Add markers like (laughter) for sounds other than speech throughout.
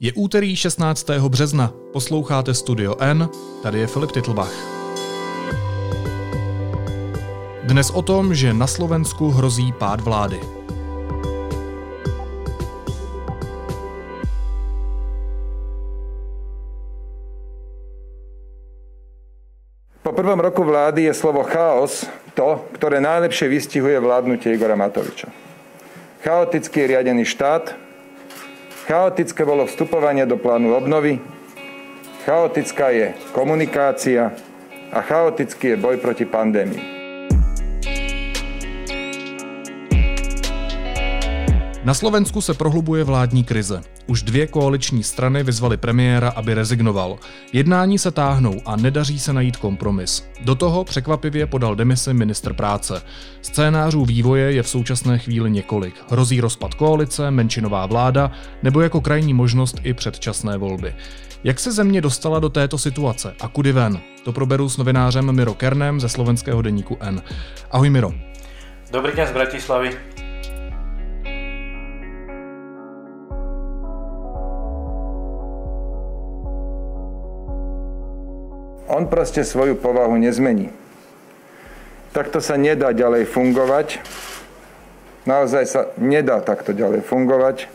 Je úterý 16. března, posloucháte Studio N, tady je Filip Titlbach. Dnes o tom, že na Slovensku hrozí pád vlády. Po prvom roku vlády je slovo chaos to, ktoré najlepšie vystihuje vládnutie Igora Matoviča. Chaoticky riadený štát, chaotické bolo vstupovanie do plánu obnovy, chaotická je komunikácia a chaotický je boj proti pandémii. Na Slovensku se prohlubuje vládní krize. Už dvě koaliční strany vyzvaly premiéra, aby rezignoval. Jednání se táhnou a nedaří se najít kompromis. Do toho překvapivě podal demisi ministr práce. Scénářů vývoje je v současné chvíli několik. Hrozí rozpad koalice, menšinová vláda nebo jako krajní možnost i předčasné volby. Jak se země dostala do této situace a kudy ven? To proberu s novinářem Miro Kernem ze slovenského deníku N. Ahoj Miro. Dobrý den z Bratislavy. On proste svoju povahu nezmení. Takto sa nedá ďalej fungovať. Naozaj sa nedá takto ďalej fungovať.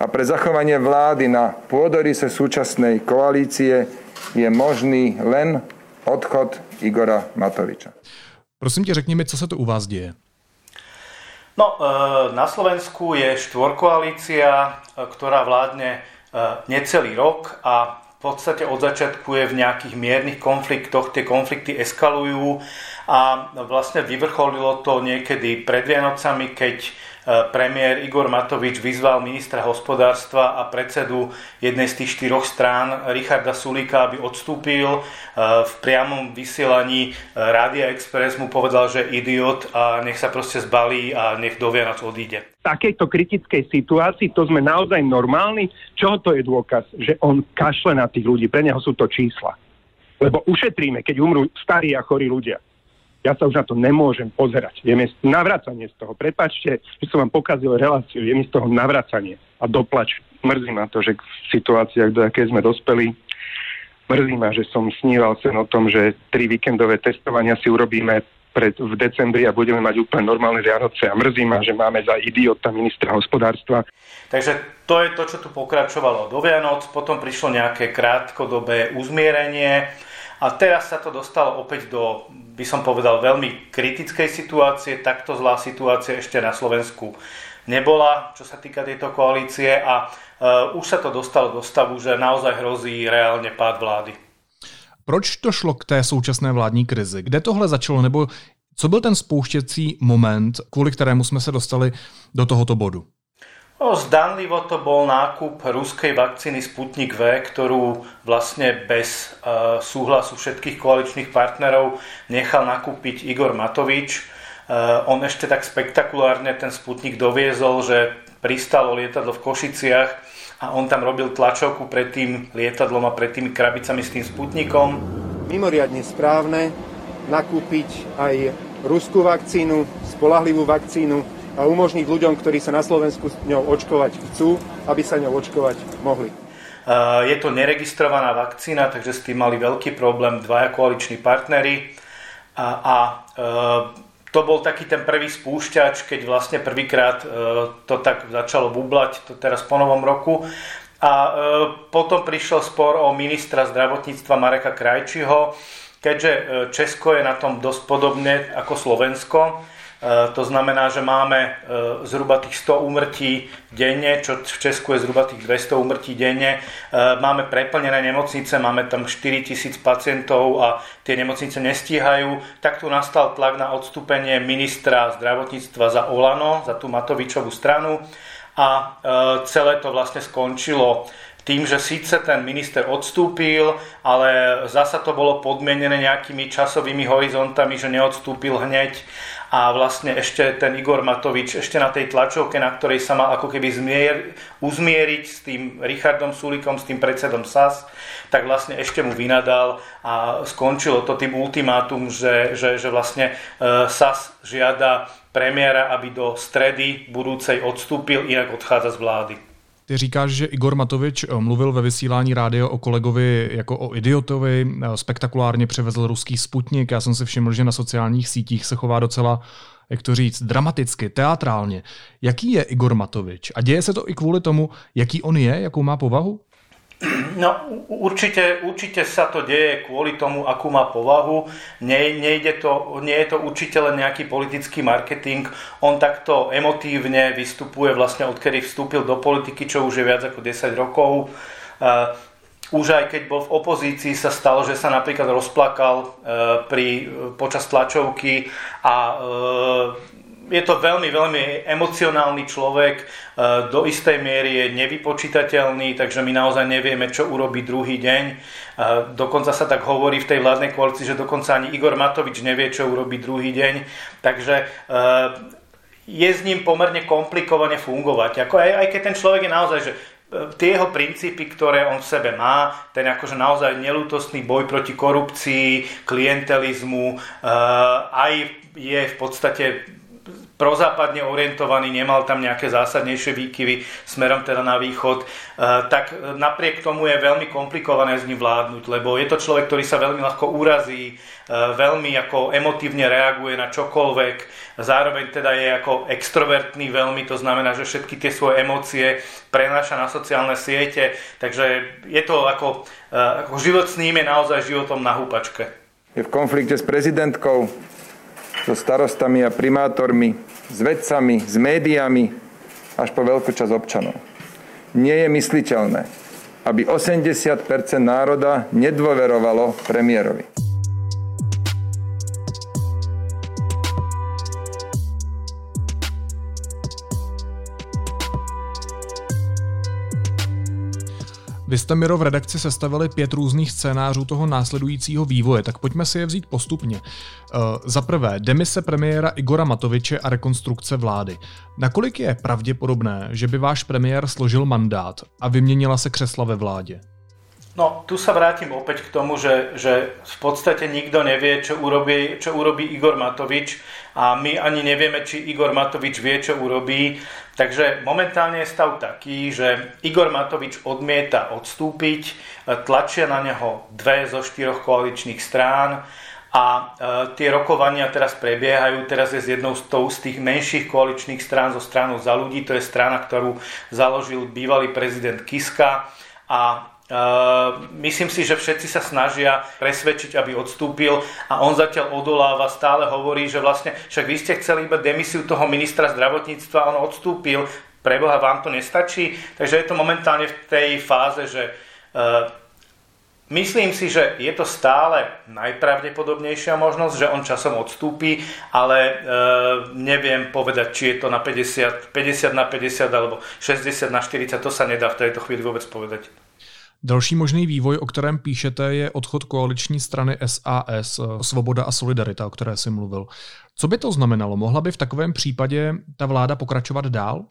A pre zachovanie vlády na pôdorise súčasnej koalície je možný len odchod Igora Matoviča. Prosím tě, řekni mi, co se to u vás děje? No, e, na Slovensku je štvorkoalícia, e, ktorá vládne e, necelý rok a v podstate od začiatku je v nejakých miernych konfliktoch, tie konflikty eskalujú a vlastne vyvrcholilo to niekedy pred Vianocami, keď premiér Igor Matovič vyzval ministra hospodárstva a predsedu jednej z tých štyroch strán Richarda Sulika, aby odstúpil. E, v priamom vysielaní e, Rádia Express mu povedal, že idiot a nech sa proste zbalí a nech do Vianoc odíde takejto kritickej situácii, to sme naozaj normálni. Čo to je dôkaz? Že on kašle na tých ľudí, pre neho sú to čísla. Lebo ušetríme, keď umrú starí a chorí ľudia. Ja sa už na to nemôžem pozerať. Je mi navracanie z toho. Prepačte, že som vám pokazil reláciu. Je mi z toho navracanie a doplač. Mrzí ma to, že v situáciách, do aké sme dospeli, mrzí ma, že som sníval sen o tom, že tri víkendové testovania si urobíme pred, v decembri a budeme mať úplne normálne Vianoce a mrzí ma, že máme za idiota ministra hospodárstva. Takže to je to, čo tu pokračovalo do Vianoc, potom prišlo nejaké krátkodobé uzmierenie a teraz sa to dostalo opäť do, by som povedal, veľmi kritickej situácie. Takto zlá situácia ešte na Slovensku nebola, čo sa týka tejto koalície a uh, už sa to dostalo do stavu, že naozaj hrozí reálne pád vlády. Proč to šlo k té současné vládní krizi? Kde tohle začalo? Nebo co byl ten spouštěcí moment, kvůli kterému jsme se dostali do tohoto bodu? No, zdanlivo to bol nákup ruskej vakcíny Sputnik V, ktorú vlastne bez uh, súhlasu všetkých koaličných partnerov nechal nakúpiť Igor Matovič. Uh, on ešte tak spektakulárne ten Sputnik doviezol, že pristalo lietadlo v Košiciach a on tam robil tlačovku pred tým lietadlom a pred tými krabicami s tým sputnikom. Mimoriadne správne nakúpiť aj ruskú vakcínu, spolahlivú vakcínu a umožniť ľuďom, ktorí sa na Slovensku s ňou očkovať chcú, aby sa ňou očkovať mohli. Je to neregistrovaná vakcína, takže s tým mali veľký problém dvaja koaliční partnery a, a to bol taký ten prvý spúšťač, keď vlastne prvýkrát e, to tak začalo bublať, to teraz po novom roku. A e, potom prišiel spor o ministra zdravotníctva Mareka Krajčiho, keďže e, Česko je na tom dosť podobne ako Slovensko, E, to znamená, že máme e, zhruba tých 100 úmrtí denne, čo v Česku je zhruba tých 200 úmrtí denne. E, máme preplnené nemocnice, máme tam 4000 pacientov a tie nemocnice nestíhajú. Tak tu nastal tlak na odstúpenie ministra zdravotníctva za Olano, za tú Matovičovú stranu a celé to vlastne skončilo tým, že síce ten minister odstúpil, ale zasa to bolo podmienené nejakými časovými horizontami, že neodstúpil hneď a vlastne ešte ten Igor Matovič ešte na tej tlačovke, na ktorej sa mal ako keby zmier, uzmieriť s tým Richardom Sulikom, s tým predsedom SAS, tak vlastne ešte mu vynadal a skončilo to tým ultimátum, že, že, že vlastne e, SAS žiada premiéra, aby do stredy budúcej odstúpil, inak odchádza z vlády. Ty říkáš, že Igor Matovič eh, mluvil ve vysílání rádio o kolegovi jako o idiotovi, eh, spektakulárně převezl ruský sputnik. Já jsem si všiml, že na sociálních sítích se chová docela jak to říct, dramaticky, teatrálně. Jaký je Igor Matovič? A děje se to i kvůli tomu, jaký on je, jakou má povahu? No určite, určite sa to deje kvôli tomu, akú má povahu. Nie, nejde to, nie je to určite len nejaký politický marketing. On takto emotívne vystupuje vlastne odkedy vstúpil do politiky, čo už je viac ako 10 rokov. Uh, už aj keď bol v opozícii sa stalo, že sa napríklad rozplakal uh, pri, počas tlačovky a uh, je to veľmi, veľmi emocionálny človek, e, do istej miery je nevypočítateľný, takže my naozaj nevieme, čo urobí druhý deň. E, dokonca sa tak hovorí v tej vládnej koalícii, že dokonca ani Igor Matovič nevie, čo urobí druhý deň. Takže e, je s ním pomerne komplikovane fungovať. Ako aj, aj keď ten človek je naozaj, že tie jeho princípy, ktoré on v sebe má, ten akože naozaj nelútostný boj proti korupcii, klientelizmu, aj je v podstate prozápadne orientovaný, nemal tam nejaké zásadnejšie výkyvy smerom teda na východ, e, tak napriek tomu je veľmi komplikované s ním vládnuť, lebo je to človek, ktorý sa veľmi ľahko urazí, e, veľmi ako emotívne reaguje na čokoľvek, zároveň teda je ako extrovertný veľmi, to znamená, že všetky tie svoje emócie prenáša na sociálne siete, takže je to ako, e, ako život s ním je naozaj životom na húpačke. Je v konflikte s prezidentkou, so starostami a primátormi, s vedcami, s médiami, až po veľkú časť občanov. Nie je mysliteľné, aby 80% národa nedôverovalo premiérovi. Vy jste, Miro, v redakci sestavili pět různých scénářů toho následujícího vývoje, tak pojďme si je vzít postupně. Uh, za prvé, demise premiéra Igora Matoviče a rekonstrukce vlády. Nakolik je pravděpodobné, že by váš premiér složil mandát a vyměnila se křesla ve vládě? No, tu sa vrátim opäť k tomu, že, že v podstate nikto nevie, čo urobí, čo urobí Igor Matovič a my ani nevieme, či Igor Matovič vie, čo urobí. Takže momentálne je stav taký, že Igor Matovič odmieta odstúpiť, tlačia na neho dve zo štyroch koaličných strán a e, tie rokovania teraz prebiehajú. Teraz je z jednou z, tou, z tých menších koaličných strán, zo stranou za ľudí. To je strana, ktorú založil bývalý prezident Kiska a myslím si, že všetci sa snažia presvedčiť, aby odstúpil a on zatiaľ odoláva, stále hovorí, že vlastne však vy ste chceli iba demisiu toho ministra zdravotníctva, on odstúpil, preboha vám to nestačí, takže je to momentálne v tej fáze, že uh, Myslím si, že je to stále najpravdepodobnejšia možnosť, že on časom odstúpi, ale e, neviem povedať, či je to na 50, 50 na 50 alebo 60 na 40, to sa nedá v tejto chvíli vôbec povedať. Další možný vývoj, o kterém píšete, je odchod koaliční strany SAS, eh, Svoboda a Solidarita, o které jsi mluvil. Co by to znamenalo? Mohla by v takovém případě ta vláda pokračovat dál?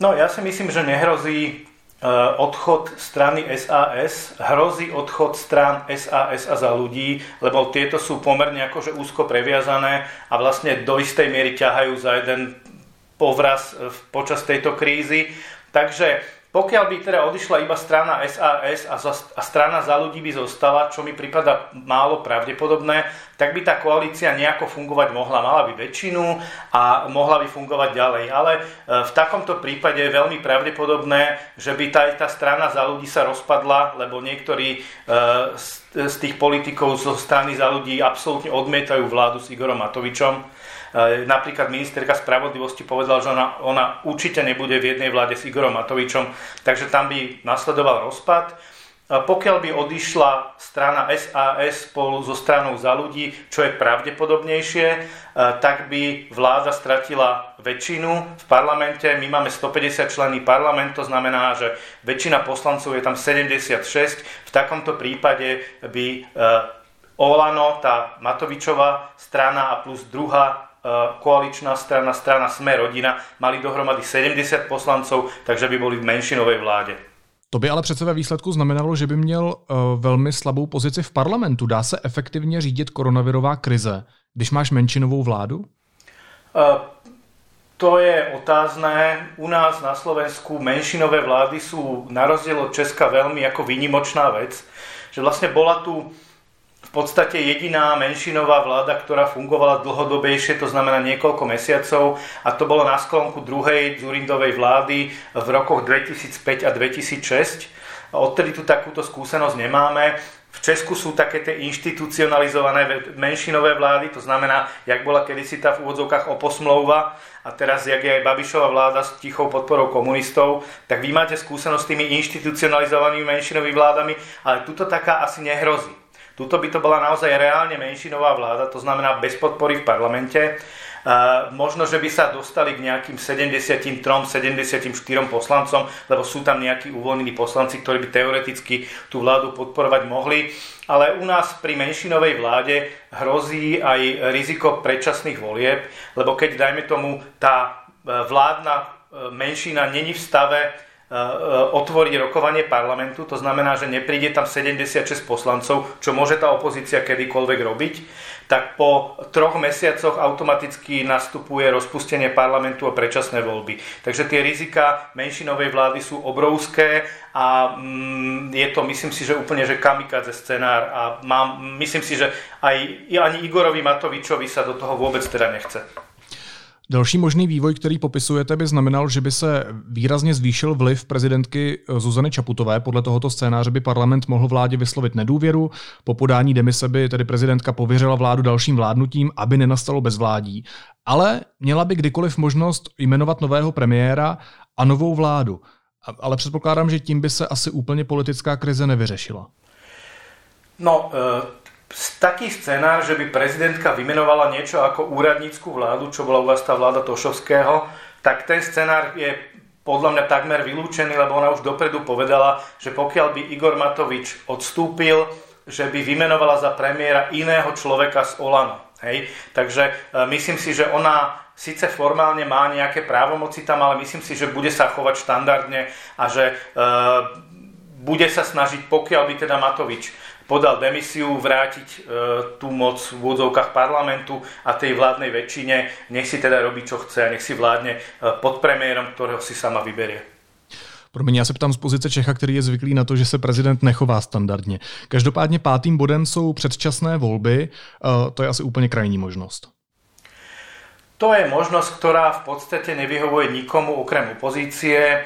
No, ja si myslím, že nehrozí eh, odchod strany SAS, hrozí odchod strán SAS a za ľudí, lebo tieto sú pomerne akože úzko previazané a vlastne do istej miery ťahajú za jeden povraz eh, počas tejto krízy. Takže pokiaľ by teda odišla iba strana SAS a, za, a strana za ľudí by zostala, čo mi prípada málo pravdepodobné, tak by tá koalícia nejako fungovať mohla. Mala by väčšinu a mohla by fungovať ďalej. Ale e, v takomto prípade je veľmi pravdepodobné, že by tá, tá strana za ľudí sa rozpadla, lebo niektorí e, z, z tých politikov zo strany za ľudí absolútne odmietajú vládu s Igorom Matovičom napríklad ministerka spravodlivosti povedala, že ona, ona určite nebude v jednej vláde s Igorom Matovičom, takže tam by nasledoval rozpad. Pokiaľ by odišla strana SAS spolu so stranou za ľudí, čo je pravdepodobnejšie, e, tak by vláda stratila väčšinu v parlamente. My máme 150 členy parlament, to znamená, že väčšina poslancov je tam 76. V takomto prípade by e, Olano, tá Matovičová strana a plus druhá koaličná strana, strana Sme rodina, mali dohromady 70 poslancov, takže by boli v menšinovej vláde. To by ale přece ve výsledku znamenalo, že by měl uh, velmi slabou pozici v parlamentu. Dá se efektivně řídit koronavirová krize, když máš menšinovou vládu? Uh, to je otázne. U nás na Slovensku menšinové vlády sú na rozdiel od Česka veľmi ako výnimočná vec. Že vlastne bola tu podstate jediná menšinová vláda, ktorá fungovala dlhodobejšie, to znamená niekoľko mesiacov a to bolo na sklonku druhej Zurindovej vlády v rokoch 2005 a 2006. Odtedy tu takúto skúsenosť nemáme. V Česku sú také tie inštitucionalizované menšinové vlády, to znamená, jak bola kedysi tá v úvodzovkách oposmlouva a teraz, jak je aj Babišová vláda s tichou podporou komunistov, tak vy máte skúsenosť s tými inštitucionalizovanými menšinovými vládami, ale tuto taká asi nehrozí. Tuto by to bola naozaj reálne menšinová vláda, to znamená bez podpory v parlamente možno, že by sa dostali k nejakým 73, 74 poslancom, lebo sú tam nejakí uvoľnení poslanci, ktorí by teoreticky tú vládu podporovať mohli. Ale u nás pri menšinovej vláde hrozí aj riziko predčasných volieb, lebo keď, dajme tomu, tá e, vládna e, menšina není v stave E, otvoriť rokovanie parlamentu, to znamená, že nepríde tam 76 poslancov, čo môže tá opozícia kedykoľvek robiť, tak po troch mesiacoch automaticky nastupuje rozpustenie parlamentu a predčasné voľby. Takže tie rizika menšinovej vlády sú obrovské a mm, je to, myslím si, že úplne, že kamikadze scenár a mám, myslím si, že aj ani Igorovi Matovičovi sa do toho vôbec teda nechce. Další možný vývoj, který popisujete, by znamenal, že by se výrazně zvýšil vliv prezidentky Zuzany Čaputové. Podle tohoto scénáře by parlament mohl vládě vyslovit nedůvěru. Po podání demise by tedy prezidentka pověřila vládu dalším vládnutím, aby nenastalo bezvládí. Ale měla by kdykoliv možnost jmenovat nového premiéra a novou vládu. Ale předpokládám, že tím by se asi úplně politická krize nevyřešila. No, uh taký scenár, že by prezidentka vymenovala niečo ako úradnícku vládu, čo bola u vás tá vláda Tošovského, tak ten scenár je podľa mňa takmer vylúčený, lebo ona už dopredu povedala, že pokiaľ by Igor Matovič odstúpil, že by vymenovala za premiéra iného človeka z Olano. Hej? Takže e, myslím si, že ona síce formálne má nejaké právomoci tam, ale myslím si, že bude sa chovať štandardne a že e, bude sa snažiť, pokiaľ by teda Matovič podal demisiu, vrátiť e, tú moc v úvodzovkách parlamentu a tej vládnej väčšine, nech si teda robí, čo chce a nech si vládne e, pod premiérom, ktorého si sama vyberie. Promiň, já se ptám z pozice Čecha, který je zvyklý na to, že se prezident nechová standardně. Každopádně pátým bodem jsou předčasné volby. E, to je asi úplně krajní možnost. To je možnosť, ktorá v podstate nevyhovuje nikomu okrem opozície.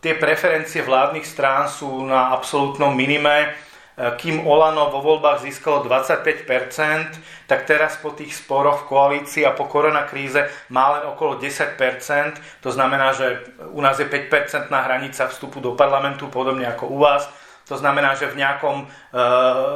Tie preferencie vládnych strán sú na absolútnom minime kým Olano vo voľbách získalo 25%, tak teraz po tých sporoch v koalícii a po koronakríze má len okolo 10%. To znamená, že u nás je 5% hranica vstupu do parlamentu, podobne ako u vás. To znamená, že v nejakom, eh,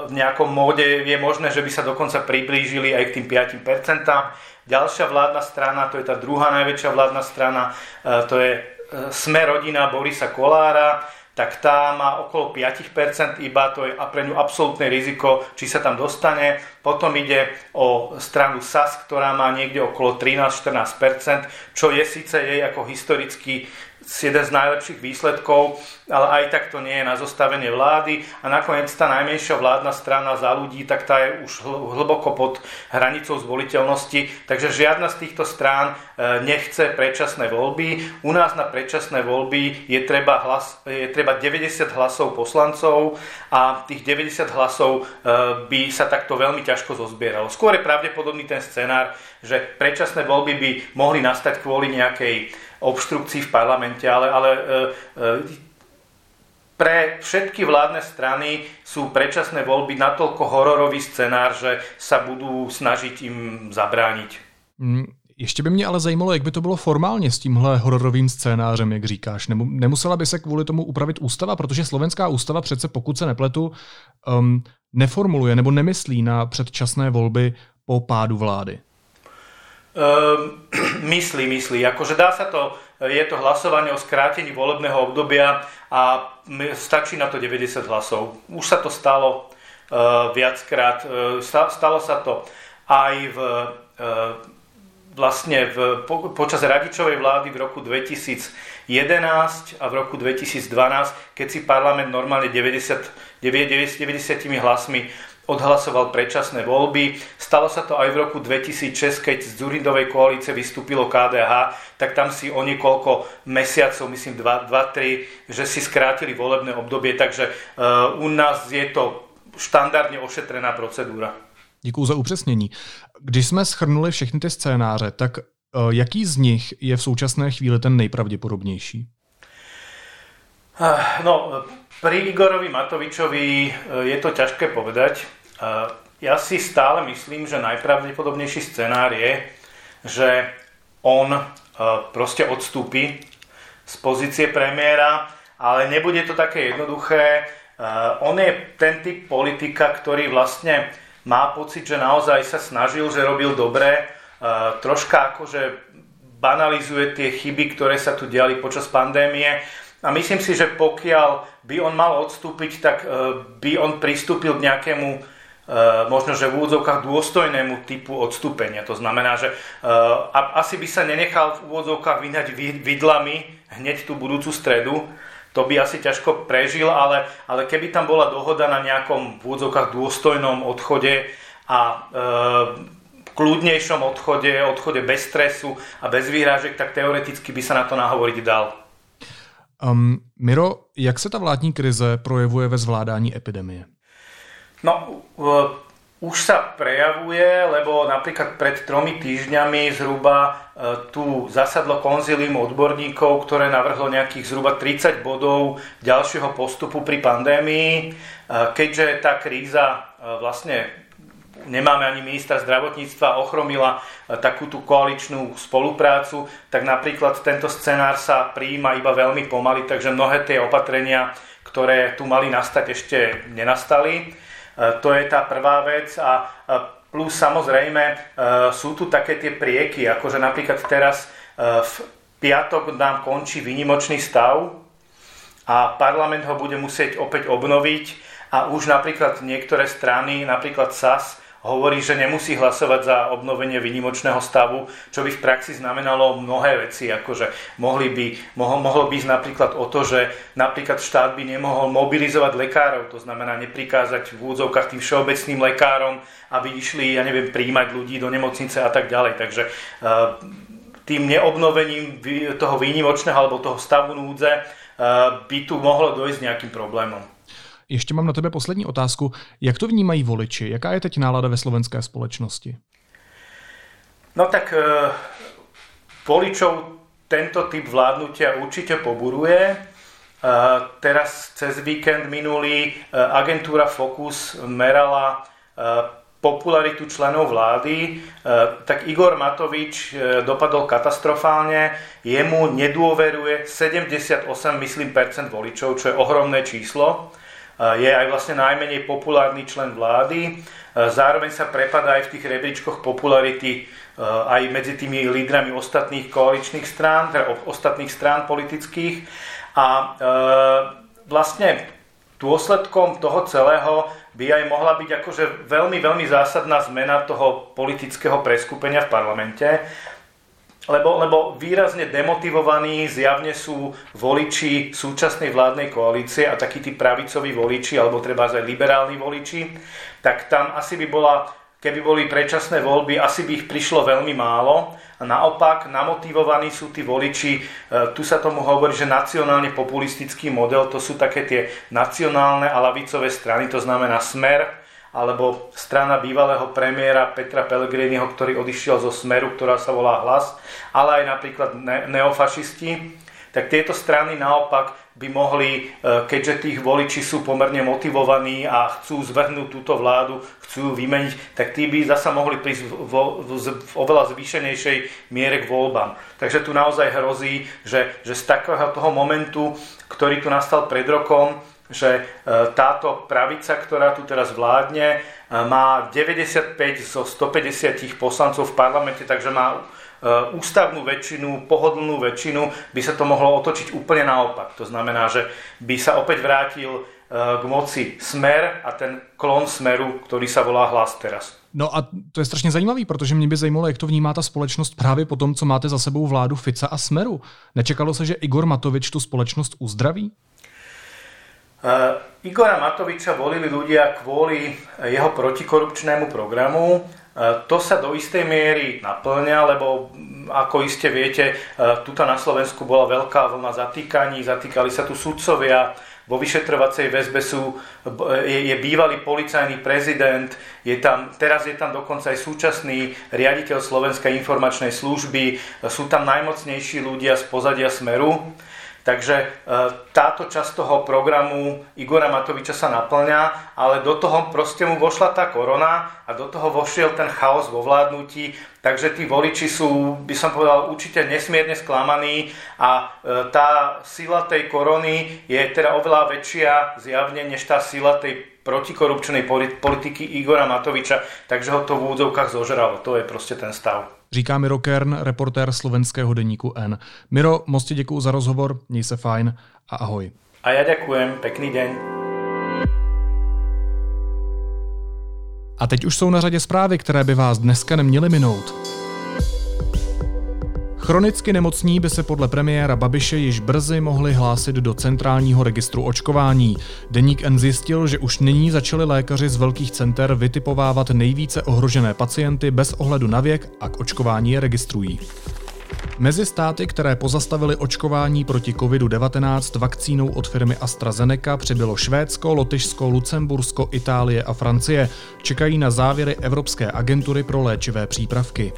v nejakom móde je možné, že by sa dokonca priblížili aj k tým 5%. Ďalšia vládna strana, to je tá druhá najväčšia vládna strana, eh, to je eh, Sme rodina Borisa Kolára, tak tá má okolo 5% iba, to je pre ňu absolútne riziko, či sa tam dostane. Potom ide o stranu SAS, ktorá má niekde okolo 13-14%, čo je síce jej ako historicky jeden z najlepších výsledkov, ale aj tak to nie je na zostavenie vlády. A nakoniec tá najmenšia vládna strana za ľudí, tak tá je už hlboko pod hranicou zvoliteľnosti. Takže žiadna z týchto strán e, nechce predčasné voľby. U nás na predčasné voľby je treba, hlas, je treba 90 hlasov poslancov a tých 90 hlasov e, by sa takto veľmi ťažko zozbieralo. Skôr je pravdepodobný ten scenár, že predčasné voľby by mohli nastať kvôli nejakej obštrukcií v parlamente, ale, ale e, e, pre všetky vládne strany sú predčasné voľby natoľko hororový scenár, že sa budú snažiť im zabrániť. Mm, ještě by mě ale zajímalo, jak by to bylo formálně s tímhle hororovým scénářem, jak říkáš. Nemusela by se kvůli tomu upravit ústava, protože slovenská ústava přece, pokud se nepletu, um, neformuluje nebo nemyslí na předčasné volby po pádu vlády. Um, (clears throat) myslí, myslí. Akože dá sa to, je to hlasovanie o skrátení volebného obdobia a stačí na to 90 hlasov. Už sa to stalo uh, viackrát. Uh, stalo sa to aj v, vlastne v, po, počas Radičovej vlády v roku 2011 a v roku 2012, keď si parlament normálne 90, 90, 90 hlasmi odhlasoval predčasné voľby. Stalo sa to aj v roku 2006, keď z Zurindovej koalície vystúpilo KDH, tak tam si o niekoľko mesiacov, myslím 2-3, že si skrátili volebné obdobie, takže uh, u nás je to štandardně ošetrená procedura. Děkuji za upřesnění. Když jsme schrnuli všechny ty scénáře, tak uh, jaký z nich je v současné chvíli ten nejpravděpodobnější? Uh, no, pri Igorovi Matovičovi je to ťažké povedať. Ja si stále myslím, že najpravdepodobnejší scenár je, že on proste odstúpi z pozície premiéra, ale nebude to také jednoduché. On je ten typ politika, ktorý vlastne má pocit, že naozaj sa snažil, že robil dobre, troška akože banalizuje tie chyby, ktoré sa tu diali počas pandémie a myslím si, že pokiaľ by on mal odstúpiť, tak by on pristúpil k nejakému možno, že v úvodzovkách dôstojnému typu odstúpenia. To znamená, že asi by sa nenechal v úvodzovkách vyňať vidlami hneď tú budúcu stredu, to by asi ťažko prežil, ale, ale keby tam bola dohoda na nejakom v úvodzovkách dôstojnom odchode a e, kľudnejšom odchode, odchode bez stresu a bez výrážek, tak teoreticky by sa na to nahovoriť dal. Um, Miro, jak se ta vládní krize projevuje ve zvládání epidemie? No, už sa prejavuje, lebo napríklad pred tromi týždňami zhruba uh, tu zasadlo konzilium odborníkov, ktoré navrhlo nejakých zhruba 30 bodov ďalšieho postupu pri pandémii. Uh, keďže tá kríza vlastne nemáme ani ministra zdravotníctva, ochromila takú tú koaličnú spoluprácu, tak napríklad tento scenár sa prijíma iba veľmi pomaly, takže mnohé tie opatrenia, ktoré tu mali nastať, ešte nenastali. E, to je tá prvá vec a plus samozrejme e, sú tu také tie prieky, akože napríklad teraz e, v piatok nám končí výnimočný stav a parlament ho bude musieť opäť obnoviť a už napríklad niektoré strany, napríklad SAS, hovorí, že nemusí hlasovať za obnovenie výnimočného stavu, čo by v praxi znamenalo mnohé veci, akože mohli by, mohlo, mohlo by ísť napríklad o to, že napríklad štát by nemohol mobilizovať lekárov, to znamená neprikázať v úvodzovkách tým všeobecným lekárom, aby išli, ja neviem, príjmať ľudí do nemocnice a tak ďalej. Takže uh, tým neobnovením toho výnimočného alebo toho stavu núdze uh, by tu mohlo dojsť nejakým problémom. Ještě mám na tebe poslední otázku. Jak to vnímají voliči? Jaká je teď nálada ve slovenské společnosti? No tak e, voličov tento typ vládnutia určite poburuje. E, teraz cez víkend minulý e, agentúra Focus merala e, popularitu členov vlády, tak Igor Matovič dopadol katastrofálne. Jemu nedôveruje 78, myslím, percent voličov, čo je ohromné číslo je aj vlastne najmenej populárny člen vlády. Zároveň sa prepadá aj v tých rebríčkoch popularity aj medzi tými lídrami ostatných koaličných strán, teda ostatných strán politických. A vlastne dôsledkom toho celého by aj mohla byť akože veľmi, veľmi zásadná zmena toho politického preskupenia v parlamente lebo, lebo výrazne demotivovaní zjavne sú voliči súčasnej vládnej koalície a takí tí pravicoví voliči, alebo treba aj liberálni voliči, tak tam asi by bola, keby boli predčasné voľby, asi by ich prišlo veľmi málo. A naopak, namotivovaní sú tí voliči, e, tu sa tomu hovorí, že nacionálne populistický model, to sú také tie nacionálne a lavicové strany, to znamená Smer, alebo strana bývalého premiéra Petra Pellegriniho, ktorý odišiel zo Smeru, ktorá sa volá Hlas, ale aj napríklad neofašisti, tak tieto strany naopak by mohli, e, keďže tých voliči sú pomerne motivovaní a chcú zvrhnúť túto vládu, chcú ju vymeniť, tak tí by zasa mohli prísť v, v, v oveľa zvýšenejšej miere k voľbám. Takže tu naozaj hrozí, že, že z takého toho momentu, ktorý tu nastal pred rokom, že e, táto pravica, ktorá tu teraz vládne, e, má 95 zo 150 poslancov v parlamente, takže má e, ústavnú väčšinu, pohodlnú väčšinu, by sa to mohlo otočiť úplne naopak. To znamená, že by sa opäť vrátil k moci smer a ten klon smeru, ktorý sa volá hlas teraz. No a to je strašně zajímavý, protože mě by zajímalo, jak to vnímá ta společnost právě po tom, co máte za sebou vládu Fica a Smeru. Nečekalo se, že Igor Matovič tu společnost uzdraví? Igora Matoviča volili ľudia kvôli jeho protikorupčnému programu. To sa do istej miery naplňa, lebo ako iste viete, tuto na Slovensku bola veľká vlna zatýkaní, zatýkali sa tu sudcovia, vo vyšetrovacej väzbe sú, je, je bývalý policajný prezident, je tam, teraz je tam dokonca aj súčasný riaditeľ Slovenskej informačnej služby, sú tam najmocnejší ľudia z pozadia Smeru. Takže e, táto časť toho programu Igora Matoviča sa naplňa, ale do toho proste mu vošla tá korona a do toho vošiel ten chaos vo vládnutí, takže tí voliči sú, by som povedal, určite nesmierne sklamaní a e, tá sila tej korony je teda oveľa väčšia zjavne, než tá sila tej protikorupčnej politiky Igora Matoviča, takže ho to v údzovkách zožralo. To je proste ten stav. Říká Miro Kern, reportér slovenského deníku N. Miro, moc ti děkuju za rozhovor, měj se fajn a ahoj. A já děkujem, pekný den. A teď už jsou na řadě zprávy, které by vás dneska neměly minout. Chronicky nemocní by se podle premiéra Babiše již brzy mohli hlásit do centrálního registru očkování. Deník N zjistil, že už nyní začali lékaři z velkých center vytipovávat nejvíce ohrožené pacienty bez ohledu na věk a k očkování je registrují. Mezi státy, které pozastavili očkování proti COVID-19 vakcínou od firmy AstraZeneca, přibylo Švédsko, Lotyšsko, Lucembursko, Itálie a Francie. Čekají na závěry Evropské agentury pro léčivé přípravky.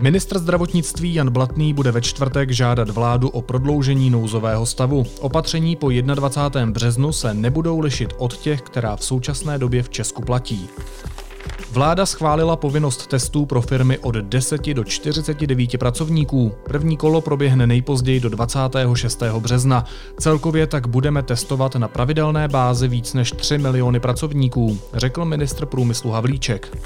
Ministr zdravotnictví Jan Blatný bude ve čtvrtek žádat vládu o prodloužení nouzového stavu. Opatření po 21. březnu se nebudou lišit od těch, která v současné době v Česku platí. Vláda schválila povinnost testů pro firmy od 10 do 49 pracovníků. První kolo proběhne nejpozději do 26. března. Celkově tak budeme testovat na pravidelné bázi víc než 3 miliony pracovníků, řekl ministr průmyslu Havlíček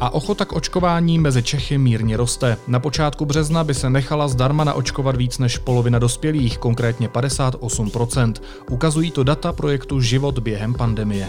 a ochota k očkování mezi Čechy mírně roste. Na počátku března by se nechala zdarma naočkovat víc než polovina dospělých, konkrétně 58%. Ukazují to data projektu Život během pandemie.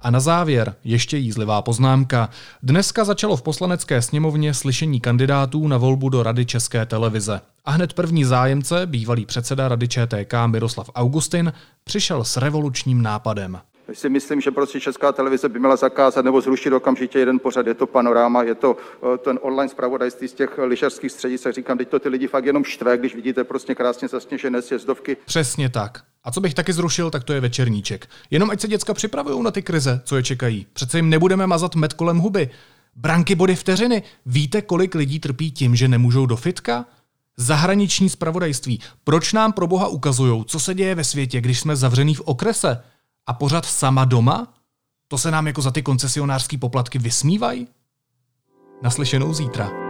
A na závěr ještě jízlivá poznámka. Dneska začalo v poslanecké sněmovně slyšení kandidátů na volbu do Rady České televize. A hned první zájemce, bývalý předseda Rady ČTK Miroslav Augustin, přišel s revolučním nápadem si myslím, že prostě Česká televize by měla zakázat nebo zrušit okamžitě jeden pořad. Je to panorama, je to eh, ten online zpravodajství z těch lyžařských středisek. Říkám, teď to ty lidi fakt jenom štve, když vidíte prostě krásně zasněžené sjezdovky. Přesně tak. A co bych taky zrušil, tak to je večerníček. Jenom ať se děcka připravují na ty krize, co je čekají. Přece jim nebudeme mazat met kolem huby. Branky body vteřiny. Víte, kolik lidí trpí tím, že nemůžou do fitka? Zahraniční spravodajství. Proč nám pro boha ukazují, co se děje ve světě, když jsme zavřený v okrese? A pořád sama doma? To se nám jako za ty koncesionářský poplatky vysmívají? Naslyšenou zítra.